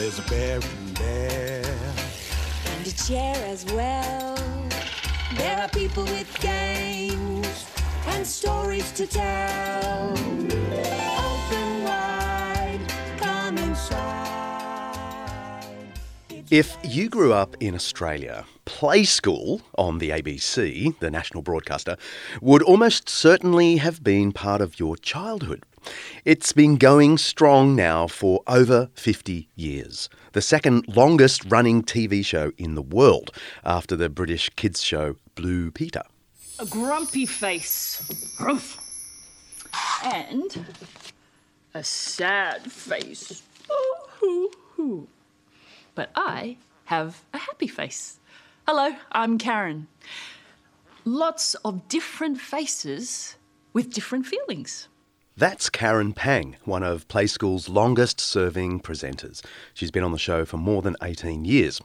There's a bear in there. and a chair as well. There are people with games and stories to tell. Open wide, come inside. If you grew up in Australia, Play School on the ABC, the national broadcaster, would almost certainly have been part of your childhood. It's been going strong now for over 50 years, the second longest running TV show in the world after the British kids show Blue Peter. a grumpy face. Ruff. And a sad face. But I have a happy face. Hello, I'm Karen. Lots of different faces with different feelings. That's Karen Pang, one of Play School's longest serving presenters. She's been on the show for more than 18 years.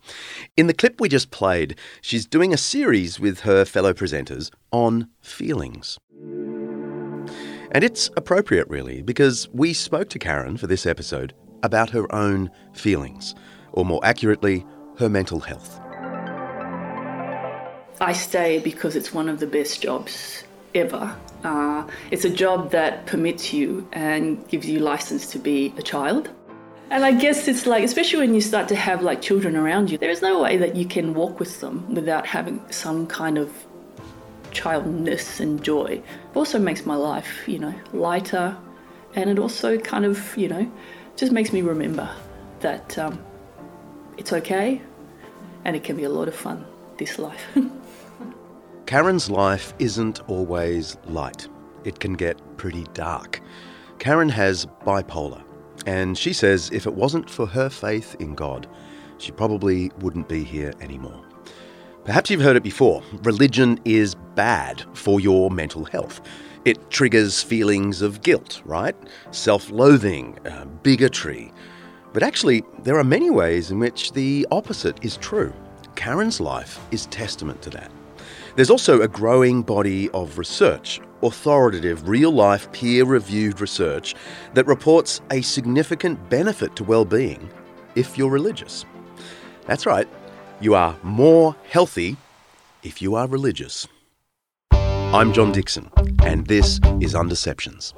In the clip we just played, she's doing a series with her fellow presenters on feelings. And it's appropriate, really, because we spoke to Karen for this episode about her own feelings, or more accurately, her mental health. I stay because it's one of the best jobs ever. Uh, it's a job that permits you and gives you license to be a child. And I guess it's like, especially when you start to have like children around you, there is no way that you can walk with them without having some kind of childness and joy. It also makes my life, you know, lighter, and it also kind of, you know, just makes me remember that um, it's okay and it can be a lot of fun, this life. Karen's life isn't always light. It can get pretty dark. Karen has bipolar, and she says if it wasn't for her faith in God, she probably wouldn't be here anymore. Perhaps you've heard it before religion is bad for your mental health. It triggers feelings of guilt, right? Self loathing, uh, bigotry. But actually, there are many ways in which the opposite is true. Karen's life is testament to that. There's also a growing body of research, authoritative, real life, peer reviewed research that reports a significant benefit to well being if you're religious. That's right, you are more healthy if you are religious. I'm John Dickson, and this is Undeceptions.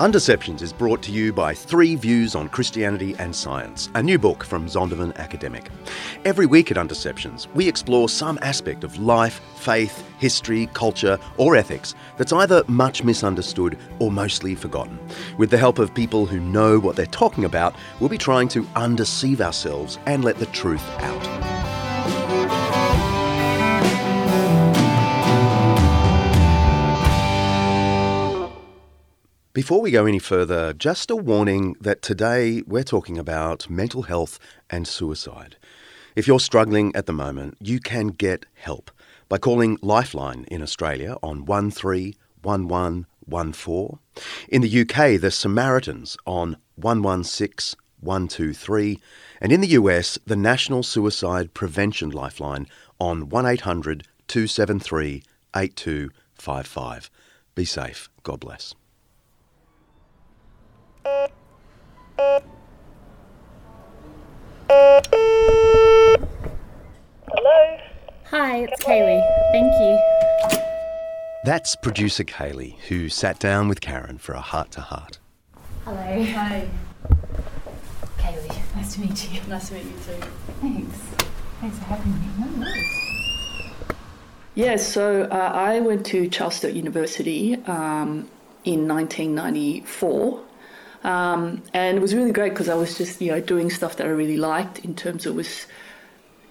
Undeceptions is brought to you by Three Views on Christianity and Science, a new book from Zondervan Academic. Every week at Undeceptions, we explore some aspect of life, faith, history, culture, or ethics that's either much misunderstood or mostly forgotten. With the help of people who know what they're talking about, we'll be trying to undeceive ourselves and let the truth out. Before we go any further, just a warning that today we're talking about mental health and suicide. If you're struggling at the moment, you can get help by calling Lifeline in Australia on 131114. In the UK, the Samaritans on 116 123. And in the US, the National Suicide Prevention Lifeline on 1800 273 8255. Be safe. God bless. Hi, it's Kaylee. Thank you. That's producer Kaylee, who sat down with Karen for a heart to heart. Hello. Hi. Kaylee, nice to meet you. nice to meet you too. Thanks. Thanks for having me. No worries. Yeah, so uh, I went to Charles Sturt University um, in 1994. Um, and it was really great because I was just, you know, doing stuff that I really liked in terms of was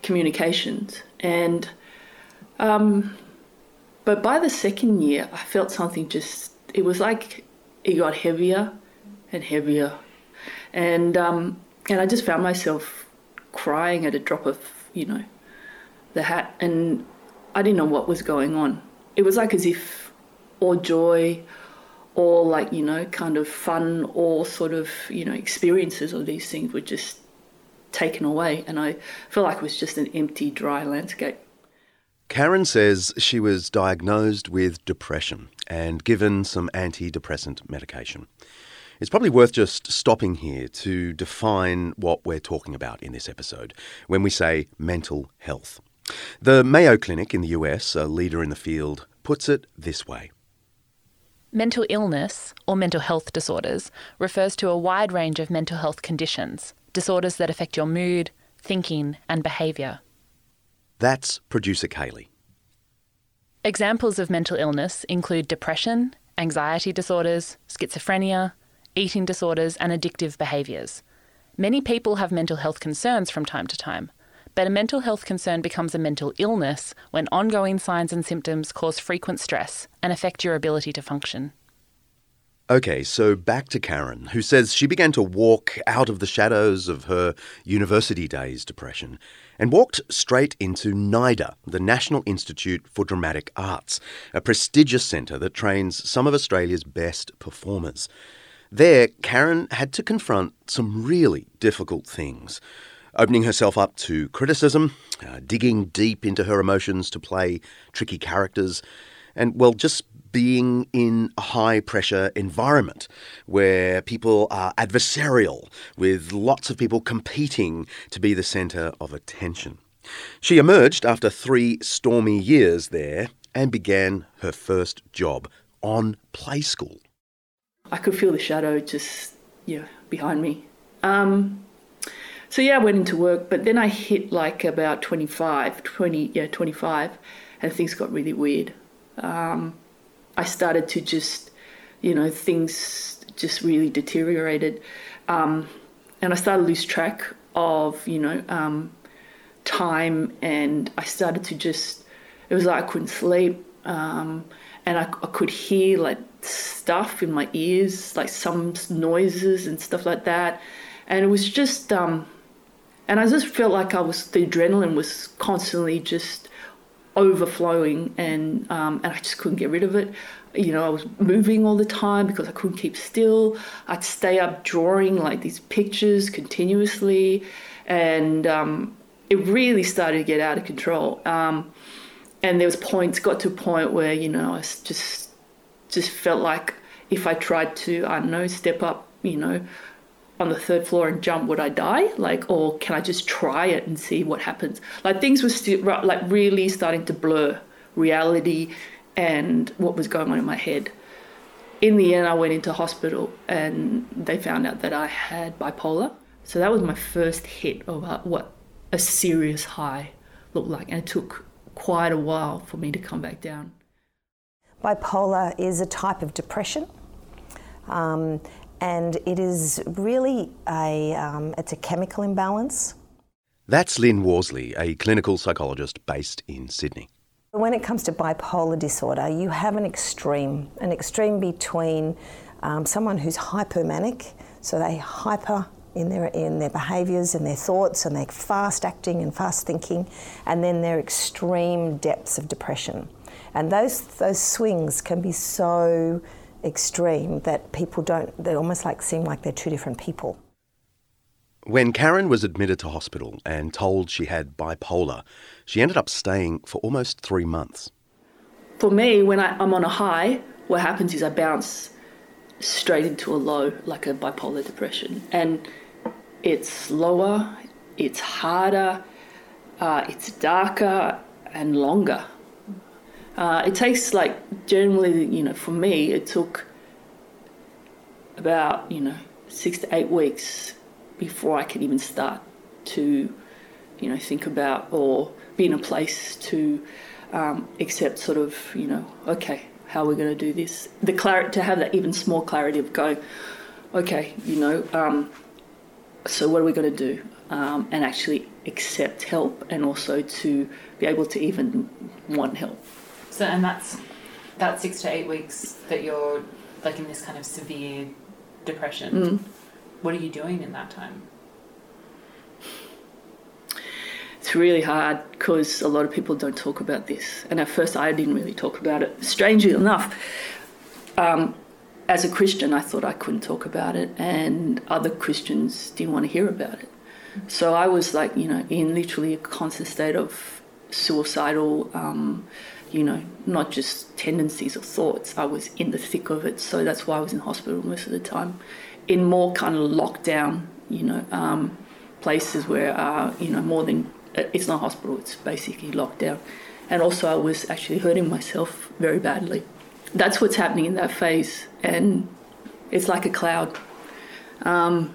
communications. And, um, but by the second year, I felt something just, it was like it got heavier and heavier. And, um, and I just found myself crying at a drop of, you know, the hat. And I didn't know what was going on. It was like as if all joy, all like, you know, kind of fun, or sort of, you know, experiences of these things were just taken away, and I feel like it was just an empty, dry landscape. Karen says she was diagnosed with depression and given some antidepressant medication. It's probably worth just stopping here to define what we're talking about in this episode when we say mental health. The Mayo Clinic in the US, a leader in the field, puts it this way Mental illness, or mental health disorders, refers to a wide range of mental health conditions, disorders that affect your mood, thinking, and behaviour. That's producer Kaylee. Examples of mental illness include depression, anxiety disorders, schizophrenia, eating disorders, and addictive behaviours. Many people have mental health concerns from time to time, but a mental health concern becomes a mental illness when ongoing signs and symptoms cause frequent stress and affect your ability to function. Okay, so back to Karen, who says she began to walk out of the shadows of her university days depression and walked straight into NIDA, the National Institute for Dramatic Arts, a prestigious centre that trains some of Australia's best performers. There, Karen had to confront some really difficult things. Opening herself up to criticism, uh, digging deep into her emotions to play tricky characters, and, well, just being in a high pressure environment where people are adversarial, with lots of people competing to be the centre of attention. She emerged after three stormy years there and began her first job on Play School. I could feel the shadow just yeah behind me. Um, so yeah, I went into work, but then I hit like about 25, 20, yeah, 25, and things got really weird. Um, I started to just, you know, things just really deteriorated. Um, and I started to lose track of, you know, um, time and I started to just, it was like I couldn't sleep. Um, and I, I, could hear like stuff in my ears, like some noises and stuff like that. And it was just, um, and I just felt like I was, the adrenaline was constantly just overflowing and, um, and I just couldn't get rid of it. You know, I was moving all the time because I couldn't keep still. I'd stay up drawing like these pictures continuously. And um, it really started to get out of control. Um, and there was points, got to a point where, you know, I just, just felt like if I tried to, I don't know, step up, you know, on the third floor and jump, would I die? Like, or can I just try it and see what happens? Like things were still like really starting to blur reality and what was going on in my head. In the end, I went into hospital and they found out that I had bipolar. So that was my first hit of uh, what a serious high looked like, and it took quite a while for me to come back down. Bipolar is a type of depression. Um, and it is really a um, it's a chemical imbalance. That's Lyn Worsley, a clinical psychologist based in Sydney. When it comes to bipolar disorder, you have an extreme, an extreme between um, someone who's hypomanic, so they hyper in their in their behaviours and their thoughts, and they're fast acting and fast thinking, and then their extreme depths of depression, and those those swings can be so extreme that people don't, they almost like seem like they're two different people. When Karen was admitted to hospital and told she had bipolar, she ended up staying for almost three months. For me, when I, I'm on a high, what happens is I bounce straight into a low, like a bipolar depression. And it's lower, it's harder, uh, it's darker and longer. Uh, it takes like generally, you know, for me, it took about you know six to eight weeks before I could even start to, you know, think about or be in a place to um, accept sort of, you know, okay, how are we going to do this? The clarity to have that even small clarity of going, okay, you know, um, so what are we going to do? Um, and actually accept help and also to be able to even want help. So, and that's that six to eight weeks that you're like in this kind of severe depression. Mm. What are you doing in that time? It's really hard because a lot of people don't talk about this. And at first, I didn't really talk about it. Strangely enough, um, as a Christian, I thought I couldn't talk about it, and other Christians didn't want to hear about it. So I was like, you know, in literally a constant state of suicidal, um, you know, not just tendencies or thoughts. I was in the thick of it. So that's why I was in hospital most of the time, in more kind of lockdown, you know, um, places where, uh, you know, more than it's not hospital, it's basically lockdown. And also, I was actually hurting myself very badly. That's what's happening in that phase. And it's like a cloud. Um,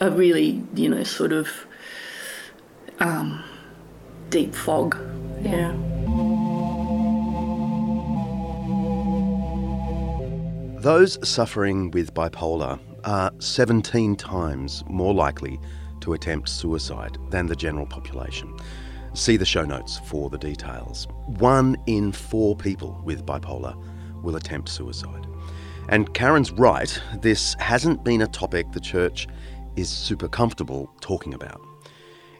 a really, you know, sort of um, deep fog. Yeah. Those suffering with bipolar are 17 times more likely to attempt suicide than the general population. See the show notes for the details. One in four people with bipolar will attempt suicide. And Karen's right, this hasn't been a topic the church is super comfortable talking about.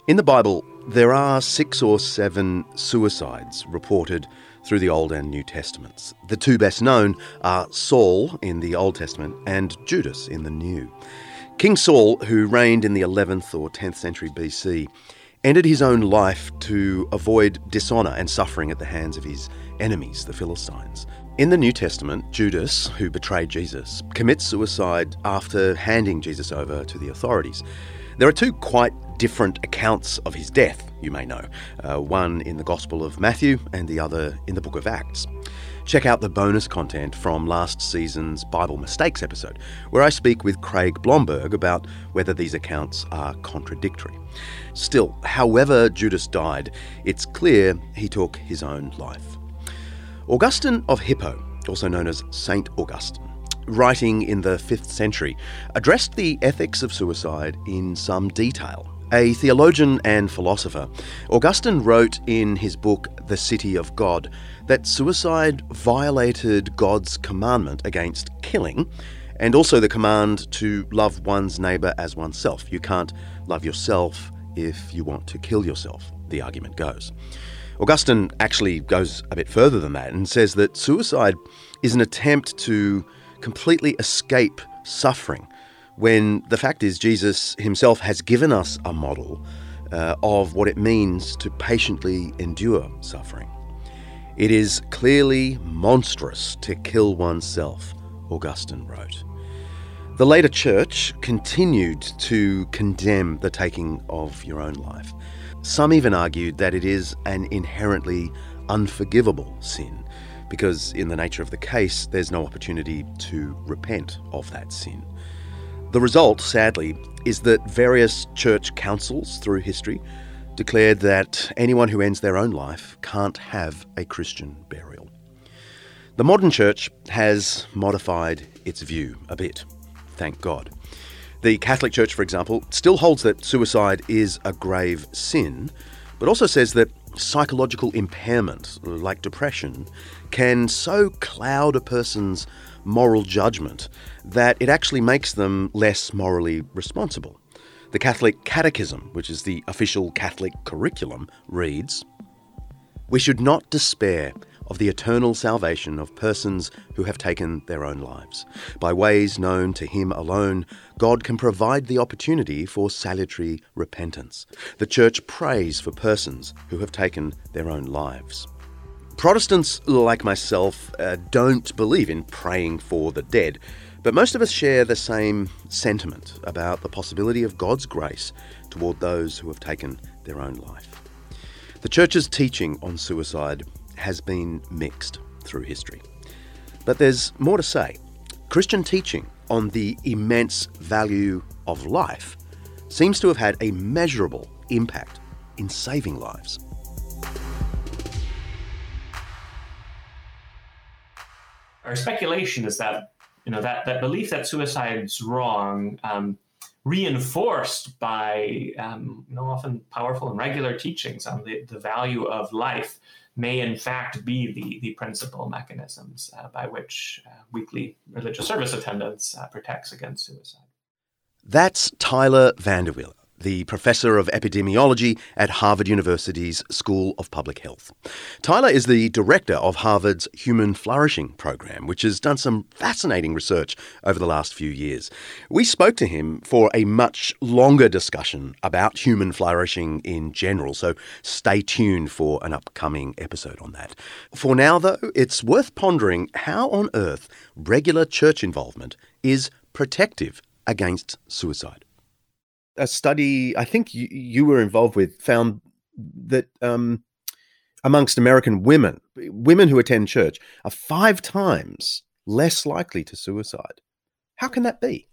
In the Bible, there are six or seven suicides reported through the Old and New Testaments. The two best known are Saul in the Old Testament and Judas in the New. King Saul, who reigned in the 11th or 10th century BC, ended his own life to avoid dishonour and suffering at the hands of his enemies, the Philistines. In the New Testament, Judas, who betrayed Jesus, commits suicide after handing Jesus over to the authorities. There are two quite different accounts of his death, you may know, uh, one in the Gospel of Matthew and the other in the book of Acts. Check out the bonus content from last season's Bible Mistakes episode, where I speak with Craig Blomberg about whether these accounts are contradictory. Still, however Judas died, it's clear he took his own life. Augustine of Hippo, also known as Saint Augustine, writing in the 5th century, addressed the ethics of suicide in some detail. A theologian and philosopher, Augustine wrote in his book The City of God that suicide violated God's commandment against killing and also the command to love one's neighbour as oneself. You can't love yourself if you want to kill yourself, the argument goes. Augustine actually goes a bit further than that and says that suicide is an attempt to completely escape suffering when the fact is Jesus himself has given us a model uh, of what it means to patiently endure suffering. It is clearly monstrous to kill oneself, Augustine wrote. The later church continued to condemn the taking of your own life. Some even argued that it is an inherently unforgivable sin, because in the nature of the case, there's no opportunity to repent of that sin. The result, sadly, is that various church councils through history declared that anyone who ends their own life can't have a Christian burial. The modern church has modified its view a bit, thank God. The Catholic Church, for example, still holds that suicide is a grave sin, but also says that psychological impairment, like depression, can so cloud a person's moral judgment that it actually makes them less morally responsible. The Catholic Catechism, which is the official Catholic curriculum, reads We should not despair of the eternal salvation of persons who have taken their own lives. By ways known to Him alone, God can provide the opportunity for salutary repentance. The Church prays for persons who have taken their own lives. Protestants, like myself, uh, don't believe in praying for the dead, but most of us share the same sentiment about the possibility of God's grace toward those who have taken their own life. The Church's teaching on suicide has been mixed through history. But there's more to say. Christian teaching on the immense value of life seems to have had a measurable impact in saving lives. Our speculation is that you know that that belief that suicide's wrong, um, reinforced by um, you know often powerful and regular teachings on the, the value of life, may in fact be the, the principal mechanisms uh, by which uh, weekly religious service attendance uh, protects against suicide. That's Tyler VanderWeele, the professor of epidemiology at Harvard University's School of Public Health. Tyler is the director of Harvard's Human Flourishing program, which has done some fascinating research over the last few years. We spoke to him for a much longer discussion about human flourishing in general, so stay tuned for an upcoming episode on that. For now, though, it's worth pondering how on earth regular church involvement is protective against suicide. A study I think you, you were involved with found that um, amongst American women, women who attend church are five times less likely to suicide. How can that be?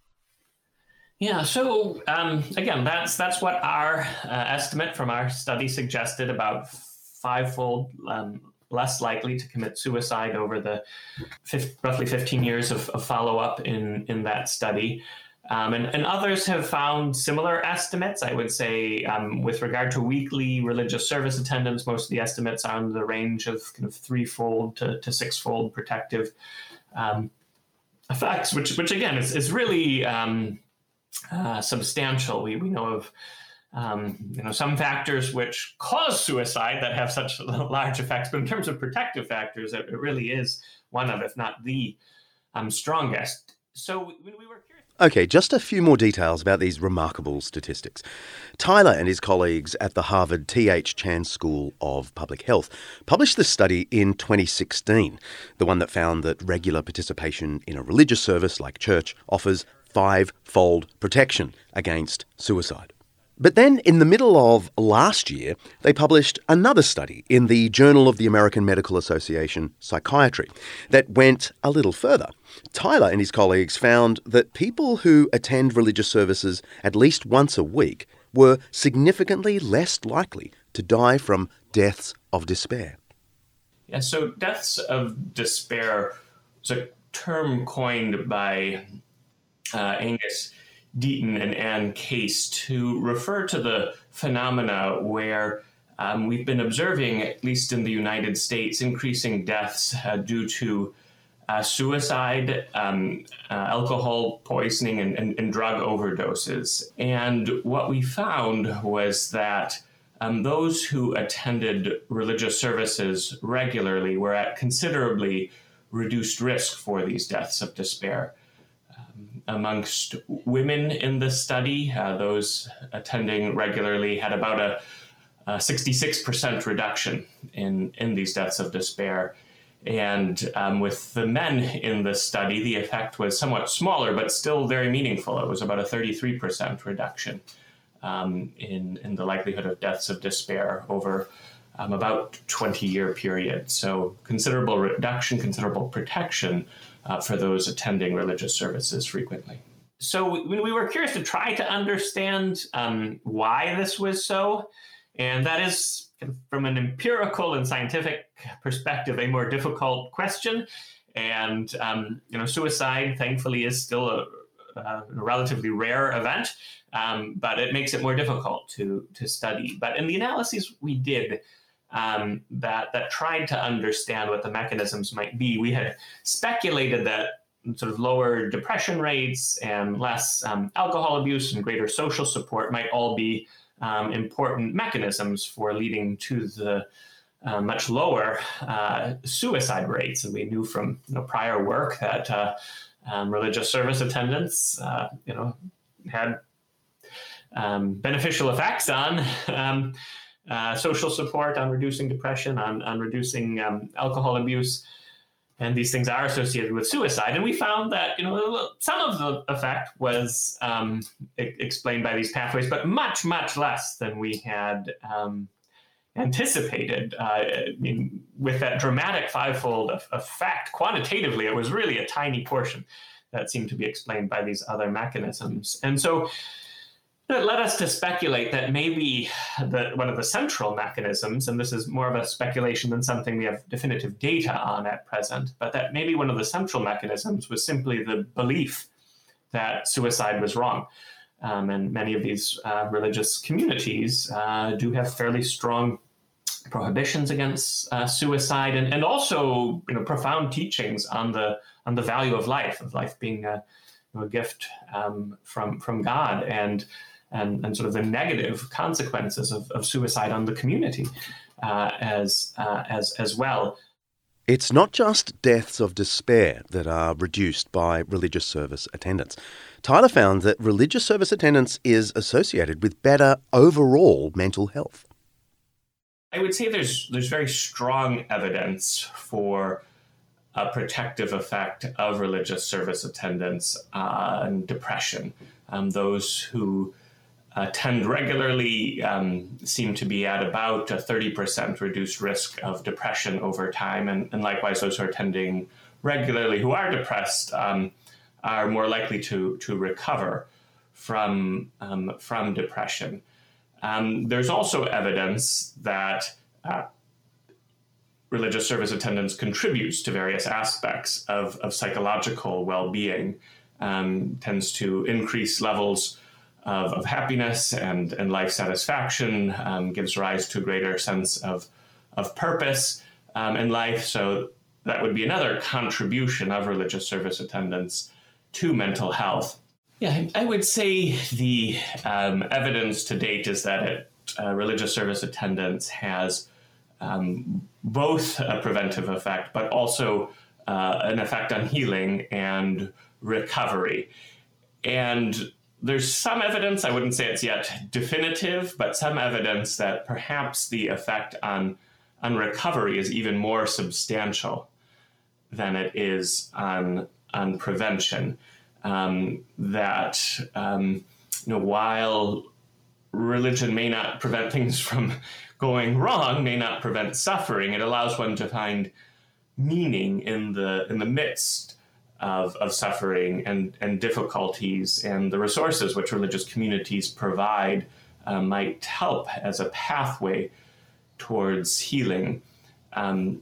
Yeah, so um, again, that's that's what our uh, estimate from our study suggested about fivefold um, less likely to commit suicide over the roughly 15 years of, of follow up in in that study. Um, and, and, others have found similar estimates. I would say, um, with regard to weekly religious service attendance, most of the estimates are in the range of kind of threefold to, to sixfold protective um, effects, which, which again is, is really um, uh, substantial. We, we know of um, you know some factors which cause suicide that have such large effects, but in terms of protective factors, it, it really is one of, if not the um, strongest. So when we were Okay, just a few more details about these remarkable statistics. Tyler and his colleagues at the Harvard T.H. Chan School of Public Health published this study in 2016, the one that found that regular participation in a religious service like church offers five fold protection against suicide. But then, in the middle of last year, they published another study in the Journal of the American Medical Association Psychiatry that went a little further. Tyler and his colleagues found that people who attend religious services at least once a week were significantly less likely to die from deaths of despair. Yeah, so deaths of despair is a term coined by uh, Angus Deaton and Anne Case to refer to the phenomena where um, we've been observing, at least in the United States, increasing deaths uh, due to uh, suicide, um, uh, alcohol poisoning, and, and, and, drug overdoses. And what we found was that um, those who attended religious services regularly were at considerably reduced risk for these deaths of despair amongst women in the study. Uh, those attending regularly had about a, a 66% reduction in, in these deaths of despair. And um, with the men in the study, the effect was somewhat smaller, but still very meaningful. It was about a 33% reduction um, in, in the likelihood of deaths of despair over um, about 20 year period. So considerable reduction, considerable protection uh, for those attending religious services frequently. So we, we were curious to try to understand um, why this was so, and that is from an empirical and scientific perspective a more difficult question. And um, you know, suicide, thankfully, is still a, a relatively rare event, um, but it makes it more difficult to to study. But in the analyses we did, um, that that tried to understand what the mechanisms might be. We had speculated that sort of lower depression rates and less um, alcohol abuse and greater social support might all be um, important mechanisms for leading to the uh, much lower uh, suicide rates. And we knew from you know, prior work that uh, um, religious service attendance, uh, you know, had um, beneficial effects on um, uh, social support, on reducing depression, on, on reducing um, alcohol abuse. And these things are associated with suicide. And we found that, you know, some of the effect was um, explained by these pathways, but much, much less than we had um, anticipated. Uh, I mean, with that dramatic fivefold effect, quantitatively, it was really a tiny portion that seemed to be explained by these other mechanisms. And so, it led us to speculate that maybe the, one of the central mechanisms, and this is more of a speculation than something we have definitive data on at present, but that maybe one of the central mechanisms was simply the belief that suicide was wrong. Um, and many of these uh, religious communities uh, do have fairly strong prohibitions against uh, suicide, and, and also you know profound teachings on the on the value of life, of life being a, a gift um, from from God, and and, and sort of the negative consequences of, of suicide on the community uh, as, uh, as, as well. It's not just deaths of despair that are reduced by religious service attendance. Tyler found that religious service attendance is associated with better overall mental health. I would say there's there's very strong evidence for a protective effect of religious service attendance on depression. Um, those who attend regularly um, seem to be at about a 30% reduced risk of depression over time. And, and likewise, those who are attending regularly who are depressed um, are more likely to, to recover from, um, from depression. Um, there's also evidence that uh, religious service attendance contributes to various aspects of, of psychological well being, um, tends to increase levels of, of, happiness and, and life satisfaction, um, gives rise to a greater sense of, of purpose um, in life. So, that would be another contribution of religious service attendance to mental health. Yeah, I would say the um, evidence to date is that it, uh, religious service attendance has um, both a preventive effect, but also uh, an effect on healing and recovery. And there's some evidence, I wouldn't say it's yet definitive, but some evidence that perhaps the effect on, on recovery is even more substantial than it is on, on prevention. Um, that, um, you know, while religion may not prevent things from going wrong may not prevent suffering. It allows one to find meaning in the in the midst of, of suffering and, and difficulties and the resources which religious communities provide uh, might help as a pathway towards healing. Um,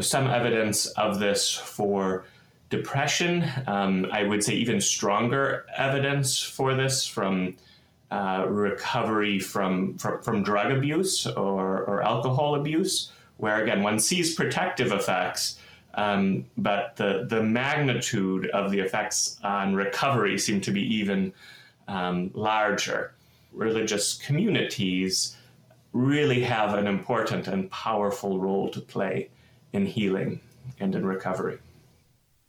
some evidence of this for depression. Um, I would say even stronger evidence for this from uh, recovery from, from, from drug abuse or, or alcohol abuse, where again one sees protective effects, um, but the the magnitude of the effects on recovery seem to be even um, larger. Religious communities really have an important and powerful role to play in healing and in recovery.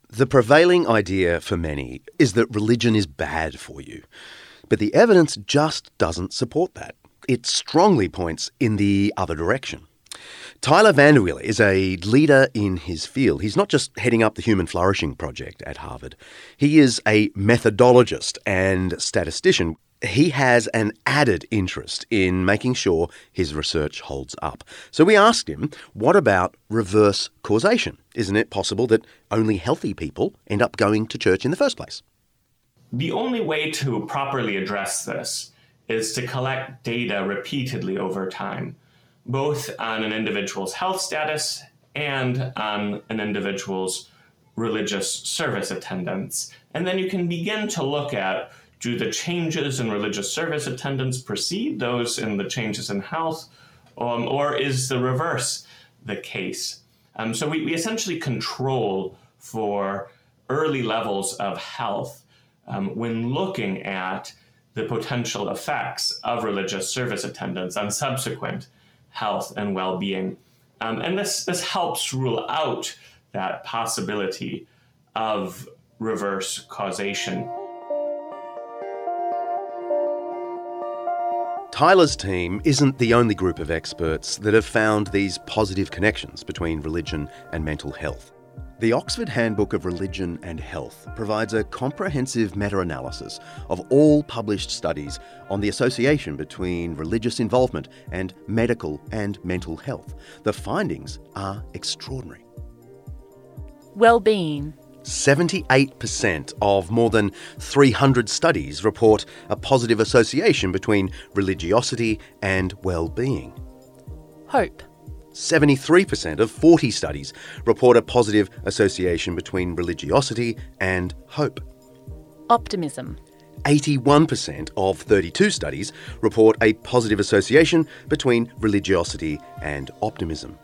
The prevailing idea for many is that religion is bad for you. But the evidence just doesn't support that. It strongly points in the other direction. Tyler VanderWeele is a leader in his field. He's not just heading up the Human Flourishing Project at Harvard, he is a methodologist and statistician. He has an added interest in making sure his research holds up. So we asked him, what about reverse causation? Isn't it possible that only healthy people end up going to church in the first place? The only way to properly address this is to collect data repeatedly over time, both on an individual's health status and on an individual's religious service attendance. And then you can begin to look at do the changes in religious service attendance precede those in the changes in health, um, or is the reverse the case? Um, so we, we essentially control for early levels of health um, when looking at the potential effects of religious service attendance on subsequent health and well being. Um, and this, this helps rule out that possibility of reverse causation. Tyler's team isn't the only group of experts that have found these positive connections between religion and mental health. The Oxford Handbook of Religion and Health provides a comprehensive meta analysis of all published studies on the association between religious involvement and medical and mental health. The findings are extraordinary. Well-being 78% of more than 300 studies report a positive association between religiosity and well-being. Hope 73% of 40 studies report a positive association between religiosity and hope. Optimism. 81% of 32 studies report a positive association between religiosity and optimism.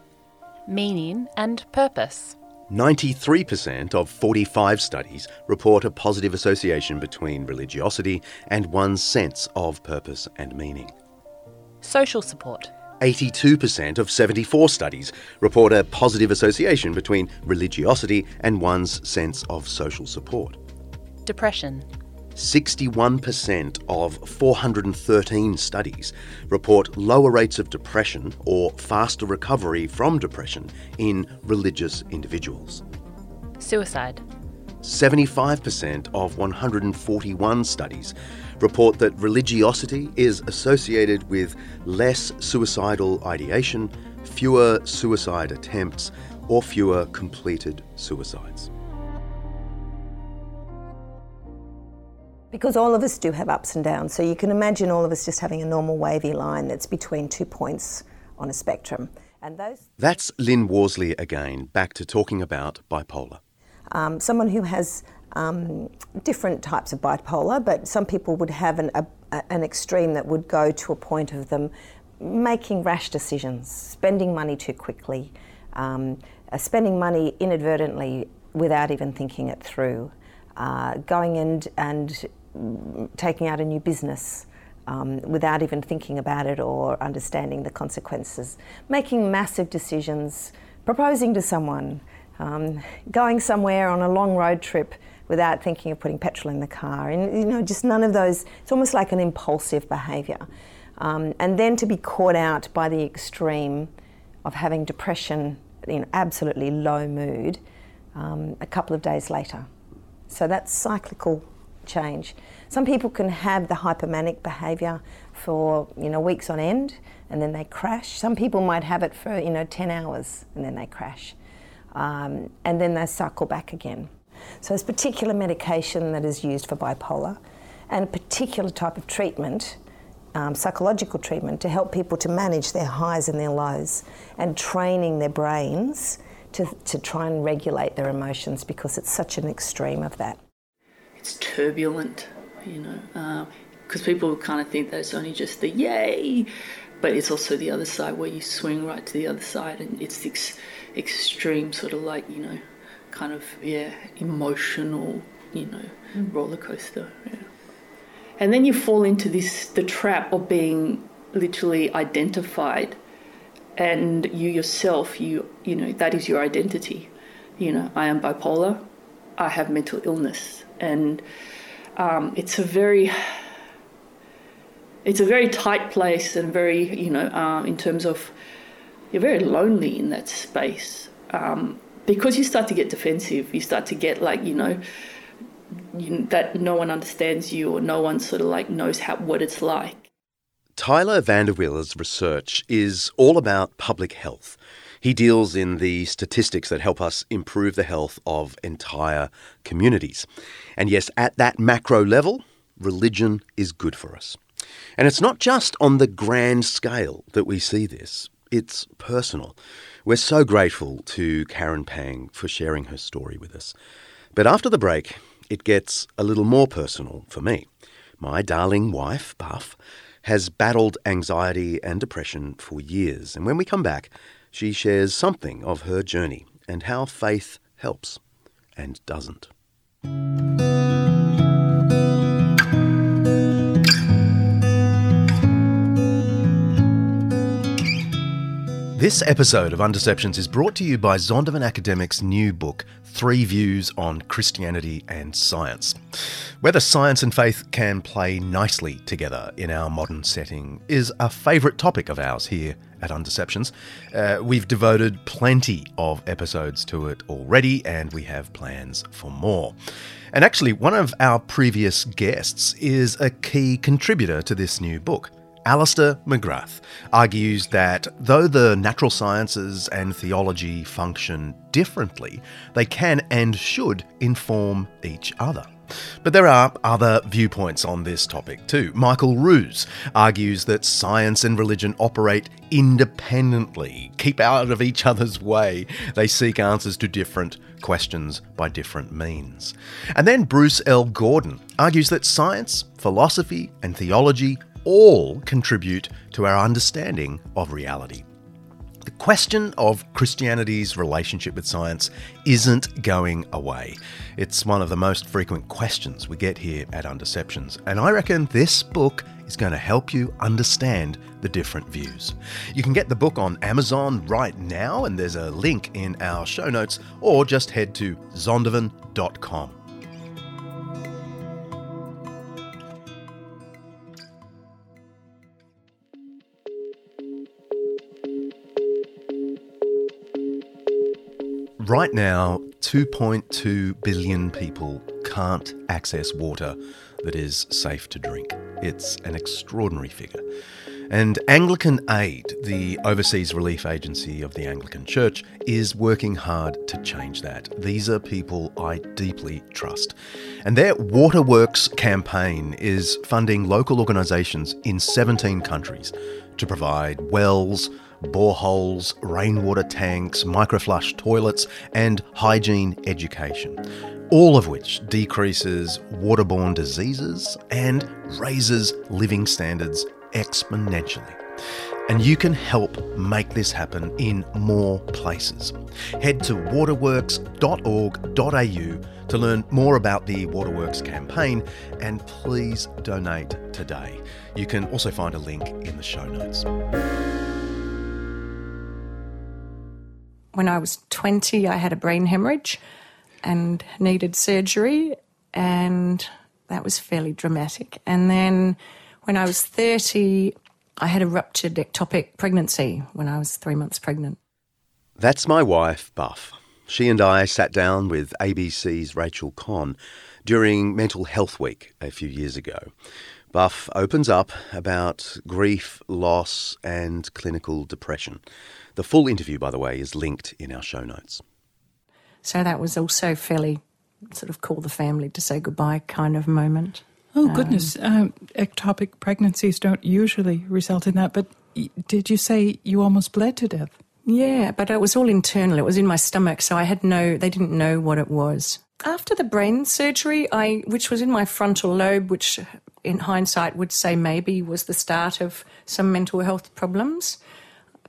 Meaning and purpose. 93% of 45 studies report a positive association between religiosity and one's sense of purpose and meaning. Social support. 82% of 74 studies report a positive association between religiosity and one's sense of social support. Depression. 61% of 413 studies report lower rates of depression or faster recovery from depression in religious individuals. Suicide. 75% of 141 studies report that religiosity is associated with less suicidal ideation, fewer suicide attempts, or fewer completed suicides. Because all of us do have ups and downs, so you can imagine all of us just having a normal wavy line that's between two points on a spectrum. And those That's Lyn Worsley again, back to talking about bipolar. um, someone who has um, different types of bipolar, but some people would have an, a, an extreme that would go to a point of them making rash decisions, spending money too quickly, um, uh, spending money inadvertently without even thinking it through, uh, going and, and taking out a new business. Um, without even thinking about it or understanding the consequences, making massive decisions, proposing to someone, um, going somewhere on a long road trip without thinking of putting petrol in the car, and you know, just none of those. It's almost like an impulsive behaviour, um, and then to be caught out by the extreme of having depression in absolutely low mood um, a couple of days later. So that's cyclical change. Some people can have the hypomanic behaviour for you know weeks on end, and then they crash. Some people might have it for you know 10 hours, and then they crash, um, and then they cycle back again. So there's particular medication that is used for bipolar, and a particular type of treatment. Um, psychological treatment to help people to manage their highs and their lows and training their brains to, to try and regulate their emotions because it's such an extreme of that. It's turbulent, you know, because people kind of think that it's only just the yay, but it's also the other side where you swing right to the other side, and it's ex- extreme sort of like you know, kind of yeah, emotional, you know, roller coaster. Yeah. And then you fall into this the trap of being literally identified, and you yourself, you you know, that is your identity. You know, I am bipolar, I have mental illness, and um, it's a very it's a very tight place and very you know um, in terms of you're very lonely in that space um, because you start to get defensive you start to get like you know you, that no one understands you or no one sort of like knows how what it's like Tyler VanderWeele's research is all about public health. He deals in the statistics that help us improve the health of entire communities. And yes, at that macro level, religion is good for us. And it's not just on the grand scale that we see this, it's personal. We're so grateful to Karen Pang for sharing her story with us. But after the break, it gets a little more personal for me. My darling wife, Buff, has battled anxiety and depression for years. And when we come back, she shares something of her journey and how faith helps and doesn't. This episode of Undeceptions is brought to you by Zondervan Academic's new book, Three Views on Christianity and Science. Whether science and faith can play nicely together in our modern setting is a favourite topic of ours here at Undeceptions. Uh, we've devoted plenty of episodes to it already, and we have plans for more. And actually, one of our previous guests is a key contributor to this new book. Alister McGrath argues that though the natural sciences and theology function differently, they can and should inform each other. But there are other viewpoints on this topic too. Michael Ruse argues that science and religion operate independently, keep out of each other's way. They seek answers to different questions by different means. And then Bruce L. Gordon argues that science, philosophy, and theology all contribute to our understanding of reality. The question of Christianity's relationship with science isn't going away. It's one of the most frequent questions we get here at Undeceptions, and I reckon this book is going to help you understand the different views. You can get the book on Amazon right now, and there's a link in our show notes, or just head to zondervan.com. Right now, 2.2 billion people can't access water that is safe to drink. It's an extraordinary figure. And Anglican Aid, the overseas relief agency of the Anglican Church, is working hard to change that. These are people I deeply trust. And their Waterworks campaign is funding local organisations in 17 countries to provide wells, boreholes, rainwater tanks, microflush toilets, and hygiene education. All of which decreases waterborne diseases and raises living standards exponentially. And you can help make this happen in more places. Head to waterworks.org.au to learn more about the Waterworks campaign and please donate today. You can also find a link in the show notes. When I was 20, I had a brain hemorrhage and needed surgery, and that was fairly dramatic. And then when I was 30, I had a ruptured ectopic pregnancy when I was three months pregnant. That's my wife, Buff. She and I sat down with ABC's Rachael Kohn during Mental Health Week a few years ago. Buff opens up about grief, loss, and clinical depression. The full interview, by the way, is linked in our show notes. So that was also fairly sort of call the family to say goodbye kind of moment. Oh, goodness. Um, ectopic pregnancies don't usually result in that, but y- did you say you almost bled to death? Yeah, but it was all internal. It was in my stomach, so I had no, they didn't know what it was. After the brain surgery, I, which was in my frontal lobe, which in hindsight would say maybe was the start of some mental health problems,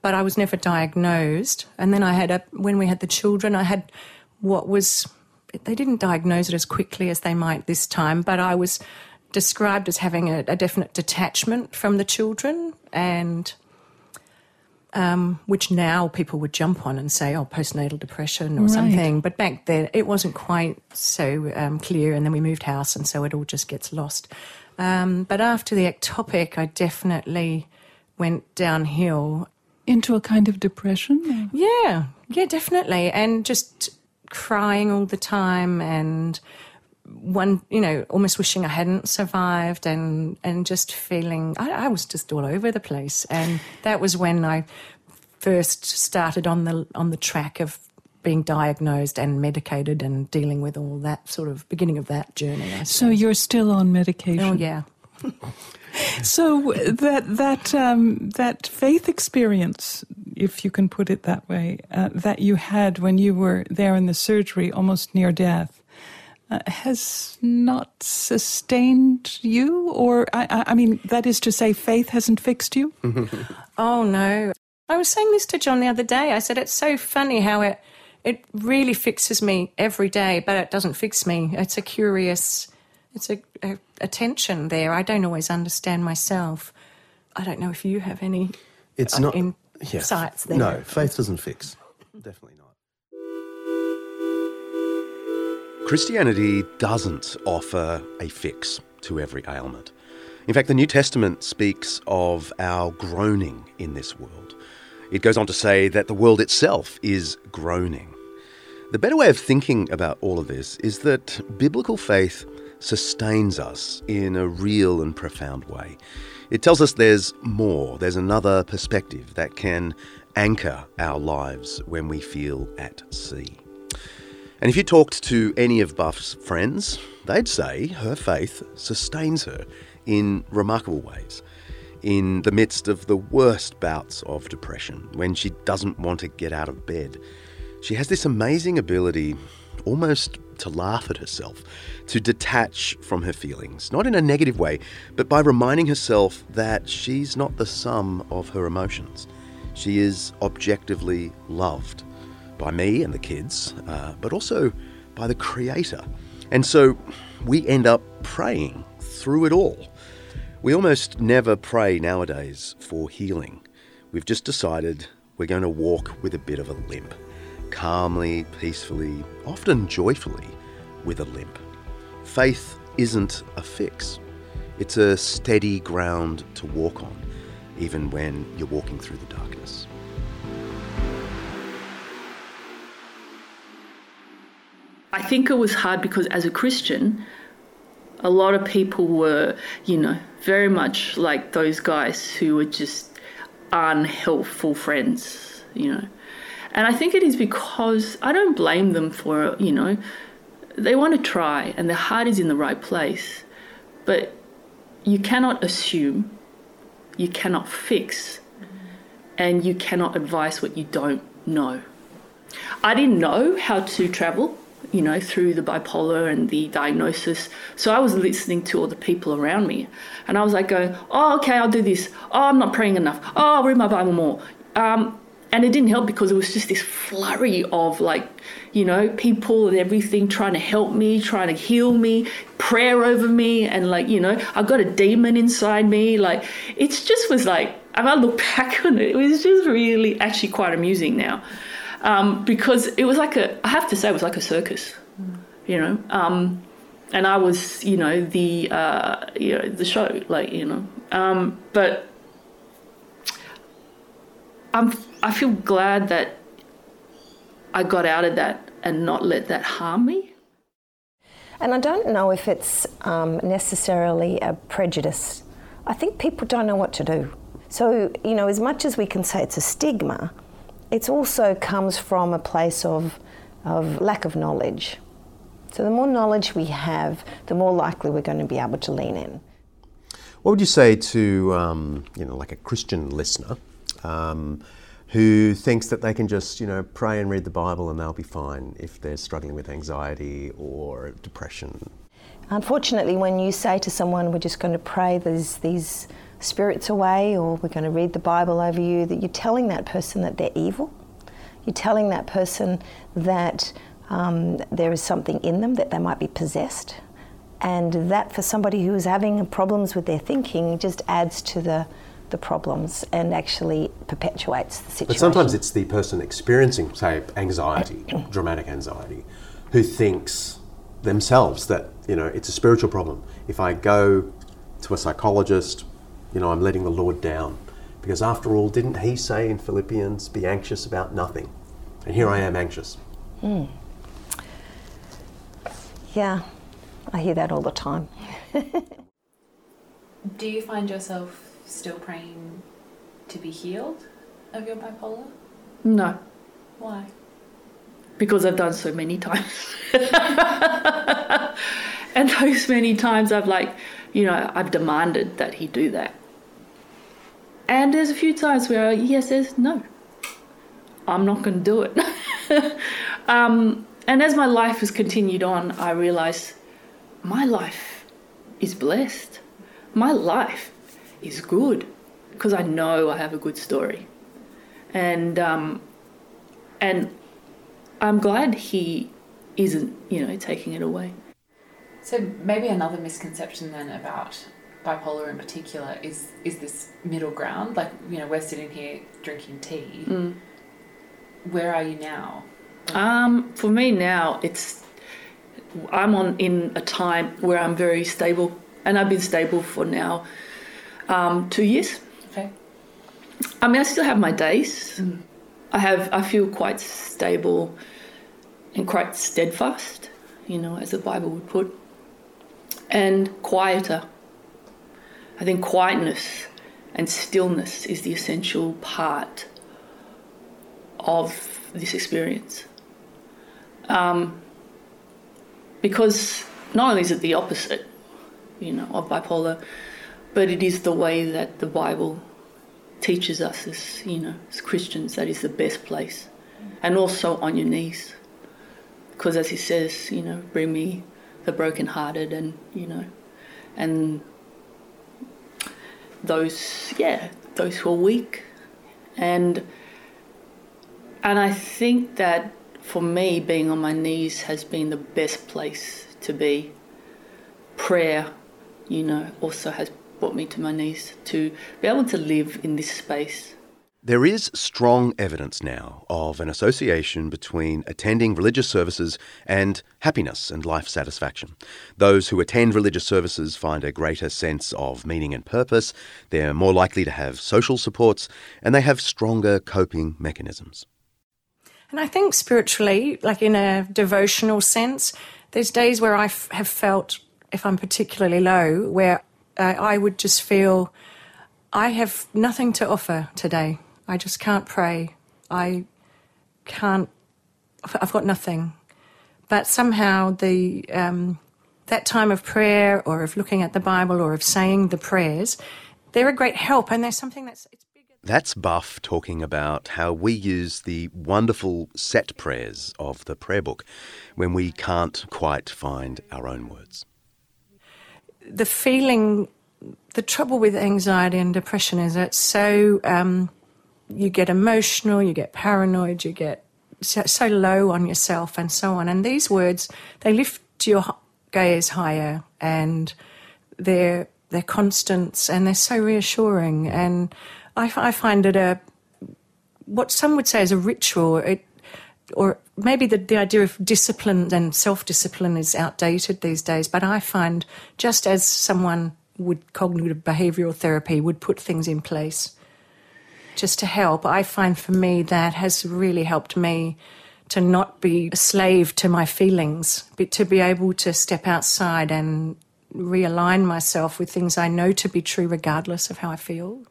but I was never diagnosed. And then I had a, when we had the children, I had what was, they didn't diagnose it as quickly as they might this time, but I was described as having a, a definite detachment from the children and um, which now people would jump on and say, oh, postnatal depression or Right. something. But back then it wasn't quite so um, clear. And then we moved house, and so it all just gets lost. Um, but after the ectopic, I definitely went downhill. Into a kind of depression? Yeah, yeah, definitely. And just crying all the time and one, you know, almost wishing I hadn't survived and, and just feeling, I, I was just all over the place. And that was when I first started on the, on the track of being diagnosed and medicated and dealing with all that sort of beginning of that journey. So you're still on medication? Oh, yeah. So that that um, that faith experience, if you can put it that way, uh, that you had when you were there in the surgery, almost near death, uh, has not sustained you, or I, I- mean, that is to say, faith hasn't fixed you. Oh no. I was saying this to John the other day. I said it's so funny how it it really fixes me every day, but it doesn't fix me. It's a curious it's a, a, a tension there. I don't always understand myself. I don't know if you have any It's uh, not insights there. No, faith doesn't fix. Definitely not. Christianity doesn't offer a fix to every ailment. In fact, the New Testament speaks of our groaning in this world. It goes on to say that the world itself is groaning. The better way of thinking about all of this is that biblical faith sustains us in a real and profound way. It tells us there's more, there's another perspective that can anchor our lives when we feel at sea. And if you talked to any of Buff's friends, they'd say her faith sustains her in remarkable ways. In the midst of the worst bouts of depression, when she doesn't want to get out of bed, she has this amazing ability almost to laugh at herself, to detach from her feelings, not in a negative way, but by reminding herself that she's not the sum of her emotions. She is objectively loved by me and the kids, uh, but also by the Creator. And so we end up praying through it all. We almost never pray nowadays for healing. We've just decided we're going to walk with a bit of a limp, calmly, peacefully, often joyfully, with a limp. Faith isn't a fix, it's a steady ground to walk on, even when you're walking through the darkness. I think it was hard because as a Christian, a lot of people were, you know, very much like those guys who were just unhelpful friends, you know. And I think it is because I don't blame them for, it. you know, they want to try and their heart is in the right place. But you cannot assume, you cannot fix, and you cannot advise what you don't know. I didn't know how to travel you know, through the bipolar and the diagnosis. So I was listening to all the people around me, and I was like going, "Oh, okay, I'll do this. Oh, I'm not praying enough. Oh, I'll read my Bible more." Um, and it didn't help because it was just this flurry of like, you know, people and everything trying to help me, trying to heal me, prayer over me, and like, you know, I got a demon inside me. Like, it just was like, if I look back on it, it was just really actually quite amusing now um, because it was like a, I have to say, it was like a circus, you know. Um, and I was, you know, the, uh, you know, the show, like, you know. Um, but I'm, I feel glad that I got out of that and not let that harm me. And I don't know if it's um, necessarily a prejudice. I think people don't know what to do. So, you know, as much as we can say it's a stigma, it also comes from a place of, of lack of knowledge. So the more knowledge we have, the more likely we're going to be able to lean in. What would you say to, um, you know, like a Christian listener um, who thinks that they can just, you know, pray and read the Bible and they'll be fine if they're struggling with anxiety or depression? Unfortunately, when you say to someone, we're just going to pray these, these spirits away or we're going to read the Bible over you, that you're telling that person that they're evil. You're telling that person that um, there is something in them, that they might be possessed. And that for somebody who is having problems with their thinking just adds to the, the problems and actually perpetuates the situation. But sometimes it's the person experiencing, say, anxiety, dramatic anxiety, who thinks themselves that, you know, it's a spiritual problem. If I go to a psychologist you know, I'm letting the Lord down. Because after all, didn't he say in Philippians, be anxious about nothing? And here I am anxious. Mm. Yeah, I hear that all the time. Do you find yourself still praying to be healed of your bipolar? No. Why? Because I've done so many times. and those many times I've like, you know, I've demanded that he do that. And there's a few times where he says, no, I'm not going to do it. um, and as my life has continued on, I realized my life is blessed. My life is good because I know I have a good story. And, um, and I'm glad he isn't, you know, taking it away. So maybe another misconception then about bipolar in particular is is this middle ground. Like you know, we're sitting here drinking tea. Mm. Where are you now? Um, for me now, it's I'm on in a time where I'm very stable, and I've been stable for now um, two years. Okay. I mean, I still have my days. Mm. I have I feel quite stable and quite steadfast, you know, as the Bible would put, and quieter I think quietness and stillness is the essential part of this experience. Um, because not only is it the opposite, you know, of bipolar, but it is the way that the Bible teaches us as, you know, as Christians, that is the best place. And also on your knees. Because as he says, you know, bring me the brokenhearted and, you know, and those, yeah, those who are weak And and I think that for me, being on my knees has been the best place to be. Prayer, you know, also has brought me to my knees to be able to live in this space. There is strong evidence now of an association between attending religious services and happiness and life satisfaction. Those who attend religious services find a greater sense of meaning and purpose, they're more likely to have social supports, and they have stronger coping mechanisms. And I think spiritually, like in a devotional sense, there's days where I f- have felt, if I'm particularly low, where I would just feel I have nothing to offer today. I just can't pray. I can't, I've got nothing. But somehow the, um, that time of prayer or of looking at the Bible or of saying the prayers, they're a great help and there's something that's, That's Buff talking about how we use the wonderful set prayers of the prayer book when we can't quite find our own words. The feeling, the trouble with anxiety and depression is it's so um, you get emotional, you get paranoid, you get so, so low on yourself, and so on. And these words they lift your gaze higher, and they're they're constants, and they're so reassuring. And I find it a what some would say is a ritual. It or maybe the, the idea of discipline and self discipline is outdated these days, but I find just as someone would cognitive behavioral therapy would put things in place just to help, I find for me that has really helped me to not be a slave to my feelings, but to be able to step outside and realign myself with things I know to be true regardless of how I feel.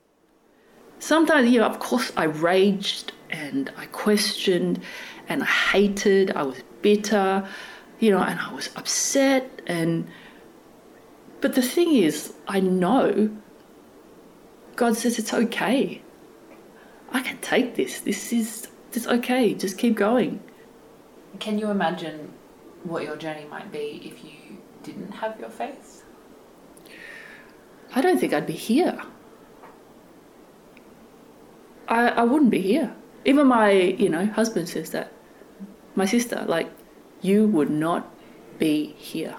Sometimes, you know, of course, I raged and I questioned and I hated, I was bitter, you know, and I was upset. And but the thing is, I know God says it's okay. I can take this. This is it's okay. Just keep going. Can you imagine what your journey might be if you didn't have your faith? I don't think I'd be here. I, I wouldn't be here. Even my, you know, husband says that. My sister, like, you would not be here.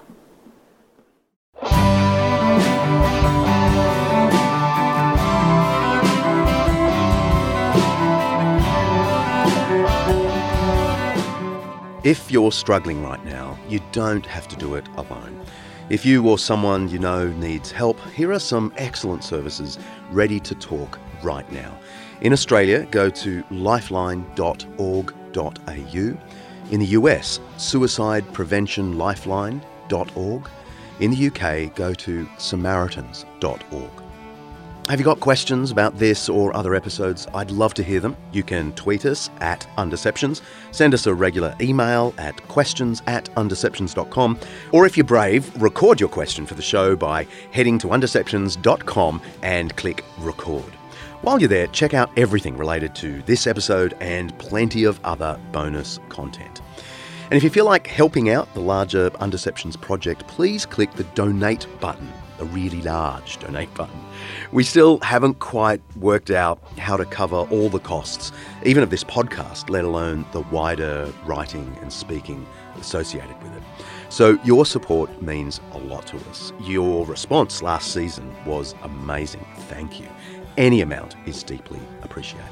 If you're struggling right now, you don't have to do it alone. If you or someone you know needs help, here are some excellent services ready to talk right now. In Australia, go to lifeline.org.au. In the US, suicidepreventionlifeline.org. In the UK, go to samaritans.org. Have you got questions about this or other episodes? I'd love to hear them. You can tweet us at Undeceptions, send us a regular email at questions at undeceptions.com, or if you're brave, record your question for the show by heading to undeceptions.com and click record. While you're there, check out everything related to this episode and plenty of other bonus content. And if you feel like helping out the larger Undeceptions project, please click the donate button, a really large donate button. We still haven't quite worked out how to cover all the costs, even of this podcast, let alone the wider writing and speaking associated with it. So your support means a lot to us. Your response last season was amazing. Thank you. Any amount is deeply appreciated.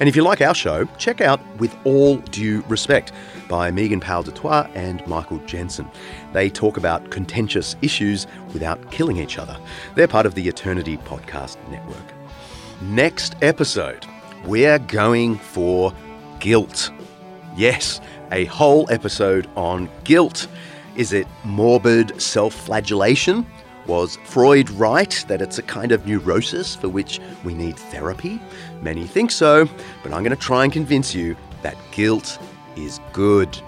And if you like our show, check out With All Due Respect by Megan Powell du Toit and Michael Jensen. They talk about contentious issues without killing each other. They're part of the Eternity Podcast Network. Next episode, we're going for guilt. Yes, a whole episode on guilt. Is it morbid self flagellation? Was Freud right that it's a kind of neurosis for which we need therapy? Many think so, but I'm going to try and convince you that guilt is good.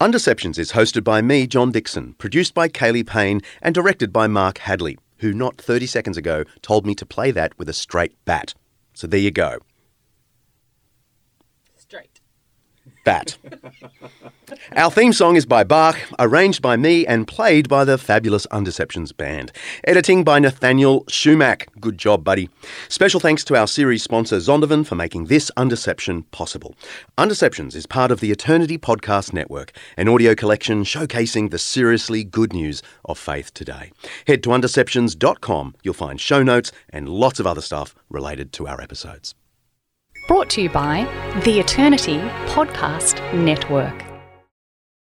Undeceptions is hosted by me, John Dickson, produced by Kaley Payne, and directed by Mark Hadley. who not 30 seconds ago told me to play that with a straight bat. So there you go. Straight. Bat. Our theme song is by Bach, arranged by me, and played by the fabulous Undeceptions band. Editing by Nathaniel Schumack. Good job, buddy. Special thanks to our series sponsor Zondervan for making this Undeception possible. Undeceptions is part of the Eternity Podcast Network, an audio collection showcasing the seriously good news of faith today. Head to undeceptions.com. You'll find show notes and lots of other stuff related to our episodes. Brought to you by the Eternity Podcast Network.